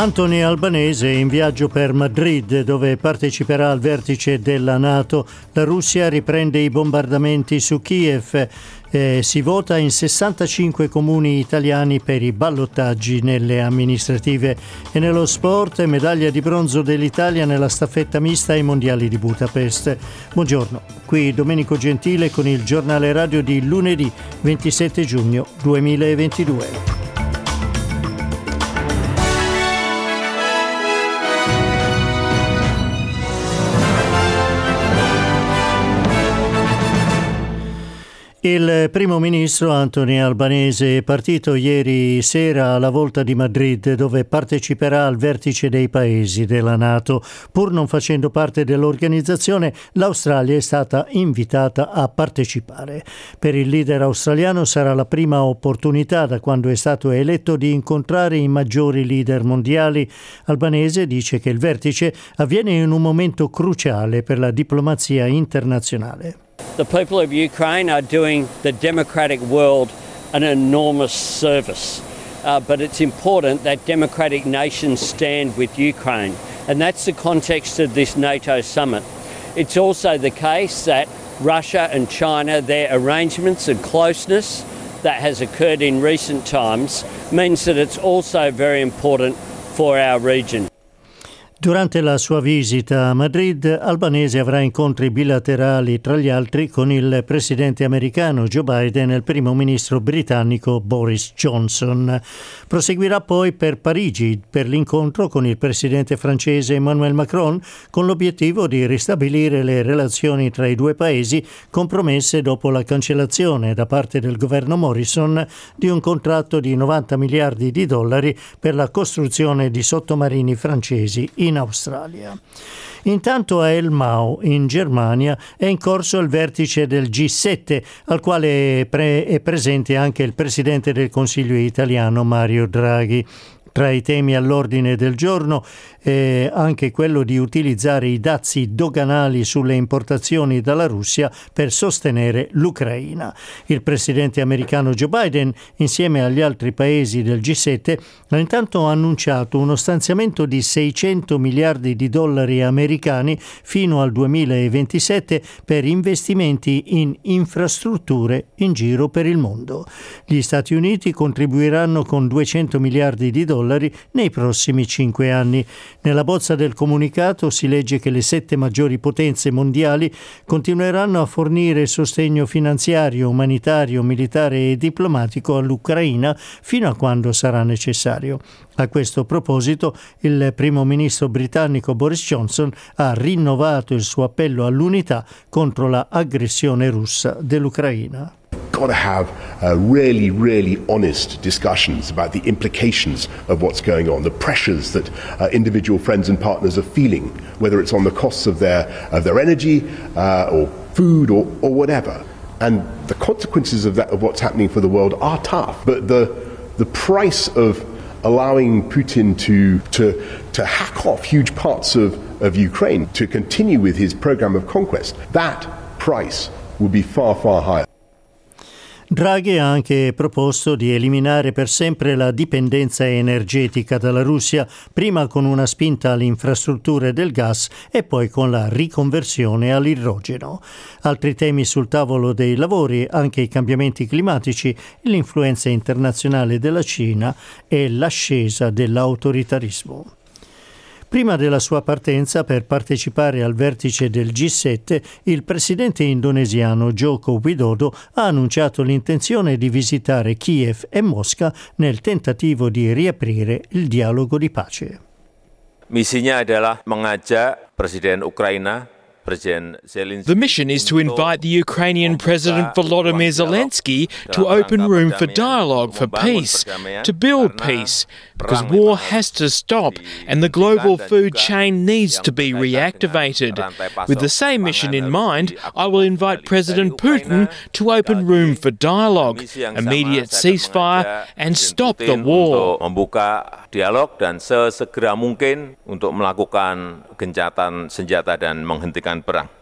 Anthony Albanese in viaggio per Madrid dove parteciperà al vertice della Nato. La Russia riprende i bombardamenti su Kiev. Eh, si vota in 65 comuni italiani per i ballottaggi nelle amministrative e nello sport medaglia di bronzo dell'Italia nella staffetta mista ai mondiali di Budapest. Buongiorno, qui Domenico Gentile con il giornale radio di lunedì 27 giugno 2022. Il primo ministro Anthony Albanese è partito ieri sera alla volta di Madrid dove parteciperà al vertice dei paesi della Nato. Pur non facendo parte dell'organizzazione, l'Australia è stata invitata a partecipare. Per il leader australiano sarà la prima opportunità da quando è stato eletto di incontrare i maggiori leader mondiali. Albanese dice che il vertice avviene in un momento cruciale per la diplomazia internazionale. The people of Ukraine are doing the democratic world an enormous service. Uh, but it's important that democratic nations stand with Ukraine. And that's the context of this NATO summit. It's also the case that Russia and China, their arrangements and closeness that has occurred in recent times, means that it's also very important for our region. Durante la sua visita a Madrid, Albanese avrà incontri bilaterali, tra gli altri, con il presidente americano Joe Biden e il primo ministro britannico Boris Johnson. Proseguirà poi per Parigi per l'incontro con il presidente francese Emmanuel Macron, con l'obiettivo di ristabilire le relazioni tra i due paesi compromesse dopo la cancellazione da parte del governo Morrison di un contratto di 90 miliardi di dollari per la costruzione di sottomarini francesi in in Australia. Intanto a El Mao, in Germania, è in corso il vertice del G7, al quale è, pre- è presente anche il presidente del Consiglio italiano Mario Draghi. Tra i temi all'ordine del giorno eh, anche quello di utilizzare i dazi doganali sulle importazioni dalla Russia per sostenere l'Ucraina. Il presidente americano Joe Biden, insieme agli altri paesi del G7, ha intanto annunciato uno stanziamento di 600 miliardi di dollari americani fino al 2027 per investimenti in infrastrutture in giro per il mondo. Gli Stati Uniti contribuiranno con 200 miliardi di dollari nei prossimi cinque anni. Nella bozza del comunicato si legge che le sette maggiori potenze mondiali continueranno a fornire sostegno finanziario, umanitario, militare e diplomatico all'Ucraina fino a quando sarà necessario. A questo proposito, il primo ministro britannico Boris Johnson ha rinnovato il suo appello all'unità contro l'aggressione russa dell'Ucraina. Got to have uh, really, really honest discussions about the implications of what's going on, the pressures that uh, individual friends and partners are feeling, whether it's on the costs of their, of their energy uh, or food or, or whatever. And the consequences of, that, of what's happening for the world are tough. But the, the price of allowing Putin to, to, to hack off huge parts of, of Ukraine, to continue with his program of conquest, that price will be far, far higher. Draghi ha anche proposto di eliminare per sempre la dipendenza energetica dalla Russia, prima con una spinta alle infrastrutture del gas e poi con la riconversione all'idrogeno. Altri temi sul tavolo dei lavori, anche i cambiamenti climatici, l'influenza internazionale della Cina e l'ascesa dell'autoritarismo. Prima della sua partenza per partecipare al vertice del G7, il presidente indonesiano Joko Widodo ha annunciato l'intenzione di visitare Kiev e Mosca nel tentativo di riaprire il dialogo di pace. Misinya adalah mengajak Presiden Ukraina The mission is to invite the Ukrainian President Volodymyr Zelensky to open room for dialogue for peace, to build peace, because war has to stop and the global food chain needs to be reactivated. With the same mission in mind, I will invite President Putin to open room for dialogue, immediate ceasefire, and stop the war. Dialog dan sesegera mungkin untuk melakukan gencatan senjata dan menghentikan perang.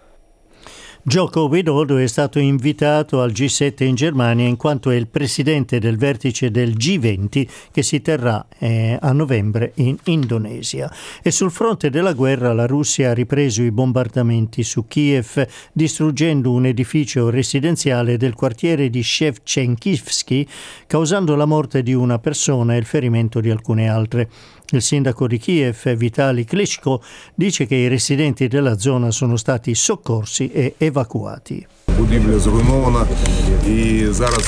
Gioco Widodo è stato invitato al G7 in Germania in quanto è il presidente del vertice del G20 che si terrà eh, a novembre in Indonesia. E sul fronte della guerra la Russia ha ripreso i bombardamenti su Kiev distruggendo un edificio residenziale del quartiere di Shevchenkivsky causando la morte di una persona e il ferimento di alcune altre. Il sindaco di Kiev, Vitali Klitschko, dice che i residenti della zona sono stati soccorsi e evacuati.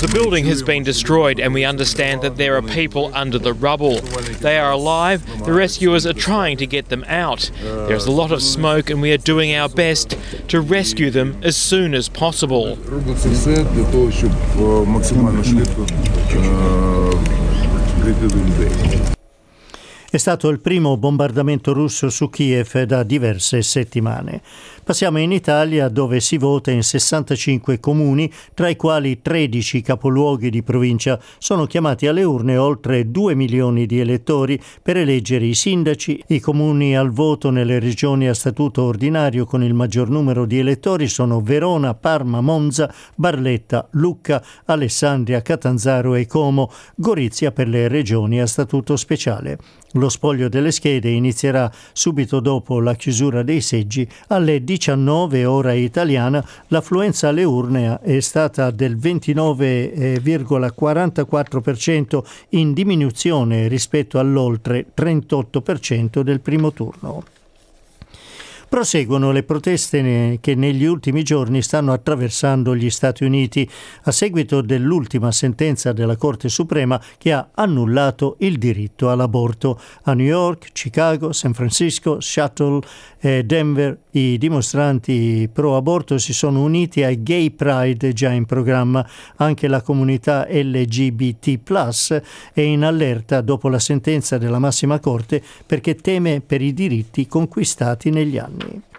The building has been destroyed, and we understand that there are people under the rubble. They are alive, the rescuers are trying to get them out. There's a lot of smoke, and we are doing our best to rescue them as soon as possible. È stato il primo bombardamento russo su Kiev da diverse settimane. Passiamo in Italia dove si vota in 65 comuni, tra i quali 13 capoluoghi di provincia. Sono chiamati alle urne oltre 2 milioni di elettori per eleggere i sindaci. I comuni al voto nelle regioni a statuto ordinario con il maggior numero di elettori sono Verona, Parma, Monza, Barletta, Lucca, Alessandria, Catanzaro e Como, Gorizia per le regioni a statuto speciale. Lo spoglio delle schede inizierà subito dopo la chiusura dei seggi alle 19 ora italiana. L'affluenza alle urne è stata del 29,44% in diminuzione rispetto all'oltre 38% del primo turno. Proseguono le proteste che negli ultimi giorni stanno attraversando gli Stati Uniti a seguito dell'ultima sentenza della Corte Suprema che ha annullato il diritto all'aborto. A New York, Chicago, San Francisco, Seattle e Denver i dimostranti pro aborto si sono uniti ai Gay Pride già in programma. Anche la comunità LGBT è in allerta dopo la sentenza della massima corte perché teme per i diritti conquistati negli anni. me.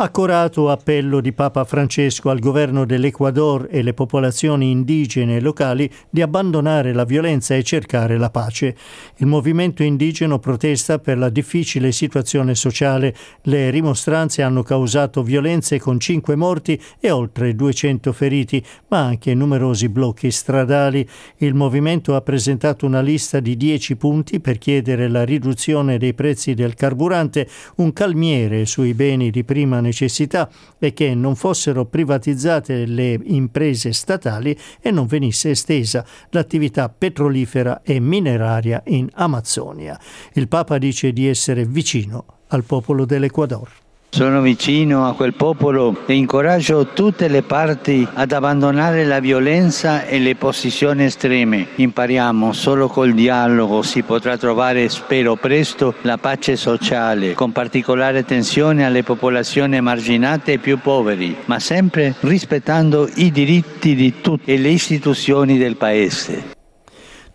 Accorato appello di Papa Francesco al governo dell'Ecuador e le popolazioni indigene locali di abbandonare la violenza e cercare la pace. Il movimento indigeno protesta per la difficile situazione sociale. Le rimostranze hanno causato violenze con cinque morti e oltre 200 feriti, ma anche numerosi blocchi stradali. Il movimento ha presentato una lista di 10 punti per chiedere la riduzione dei prezzi del carburante, un calmiere sui beni di prima necessità necessità e che non fossero privatizzate le imprese statali e non venisse estesa l'attività petrolifera e mineraria in Amazzonia. Il Papa dice di essere vicino al popolo dell'Ecuador. Sono vicino a quel popolo e incoraggio tutte le parti ad abbandonare la violenza e le posizioni estreme. Impariamo, solo col dialogo si potrà trovare, spero presto, la pace sociale, con particolare attenzione alle popolazioni emarginate e più poveri, ma sempre rispettando i diritti di tutti e le istituzioni del Paese.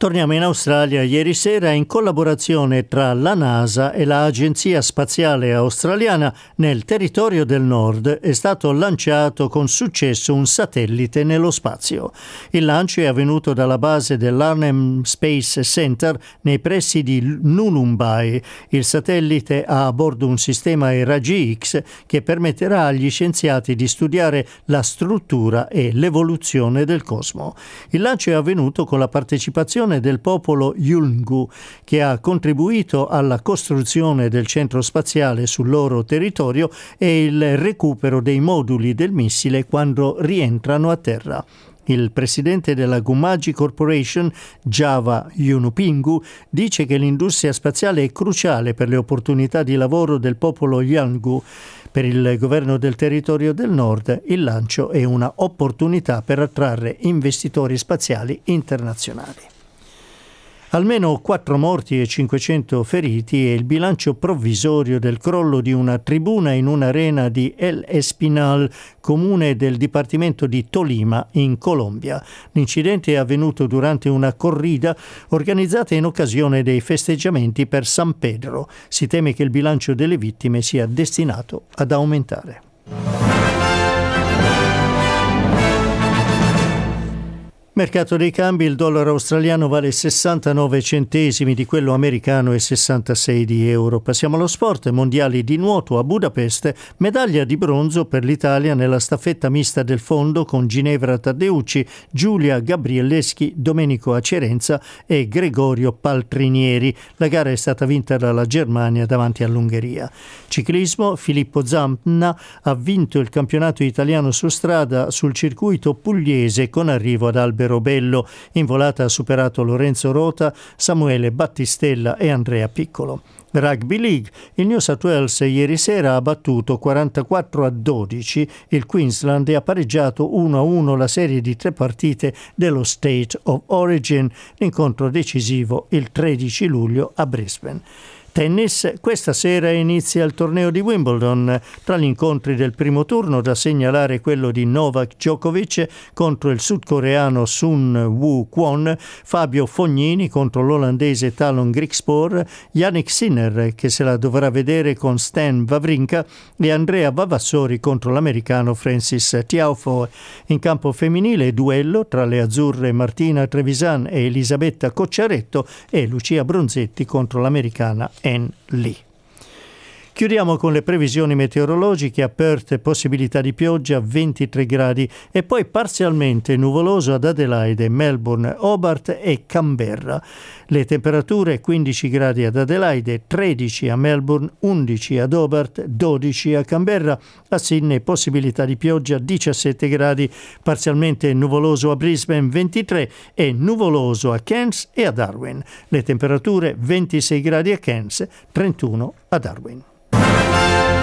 Torniamo in Australia. Ieri sera, in collaborazione tra la NASA e l'Agenzia Spaziale Australiana, nel territorio del nord è stato lanciato con successo un satellite nello spazio. Il lancio è avvenuto dalla base dell'Arnhem Space Center nei pressi di Nulumbai. Il satellite ha a bordo un sistema raggi X che permetterà agli scienziati di studiare la struttura e l'evoluzione del cosmo. Il lancio è avvenuto con la partecipazione del popolo Yulngu, che ha contribuito alla costruzione del centro spaziale sul loro territorio e il recupero dei moduli del missile quando rientrano a terra. Il presidente della Gumaji Corporation, Java Yunupingu, dice che l'industria spaziale è cruciale per le opportunità di lavoro del popolo Yulngu. Per il governo del territorio del nord il lancio è una opportunità per attrarre investitori spaziali internazionali. Almeno 4 morti e 500 feriti è il bilancio provvisorio del crollo di una tribuna in un'arena di El Espinal, comune del Dipartimento di Tolima, in Colombia. L'incidente è avvenuto durante una corrida organizzata in occasione dei festeggiamenti per San Pedro. Si teme che il bilancio delle vittime sia destinato ad aumentare. Mercato dei cambi, il dollaro australiano vale 69 centesimi di quello americano e 66 di euro. Passiamo allo sport, mondiali di nuoto a Budapest, medaglia di bronzo per l'Italia nella staffetta mista del fondo con Ginevra Taddeucci, Giulia Gabrielleschi, Domenico Acerenza e Gregorio Paltrinieri. La gara è stata vinta dalla Germania davanti all'Ungheria. Ciclismo, Filippo Zamna ha vinto il campionato italiano su strada sul circuito pugliese con arrivo ad Albert Bello. In volata ha superato Lorenzo Rota, Samuele Battistella e Andrea Piccolo. Rugby League. Il New South Wales ieri sera ha battuto 44 a 12 il Queensland e ha pareggiato 1 a 1 la serie di tre partite dello State of Origin, l'incontro decisivo il 13 luglio a Brisbane. Tennis, questa sera inizia il torneo di Wimbledon. Tra gli incontri del primo turno da segnalare quello di Novak Djokovic contro il sudcoreano Sun Woo Kwon, Fabio Fognini contro l'olandese Talon Grigspor, Yannick Sinner che se la dovrà vedere con Stan Wawrinka e Andrea Vavassori contro l'americano Francis Tiafoe. In campo femminile duello tra le azzurre Martina Trevisan e Elisabetta Cocciaretto e Lucia Bronzetti contro l'americana en Lee. Chiudiamo con le previsioni meteorologiche, a Perth possibilità di pioggia 23 gradi e poi parzialmente nuvoloso ad Adelaide, Melbourne, Hobart e Canberra. Le temperature 15 gradi ad Adelaide, 13 a Melbourne, 11 ad Hobart, 12 a Canberra, a Sydney possibilità di pioggia 17 gradi, parzialmente nuvoloso a Brisbane 23 e nuvoloso a Cairns e a Darwin. Le temperature 26 gradi a Cairns, 31 a Darwin. Bye.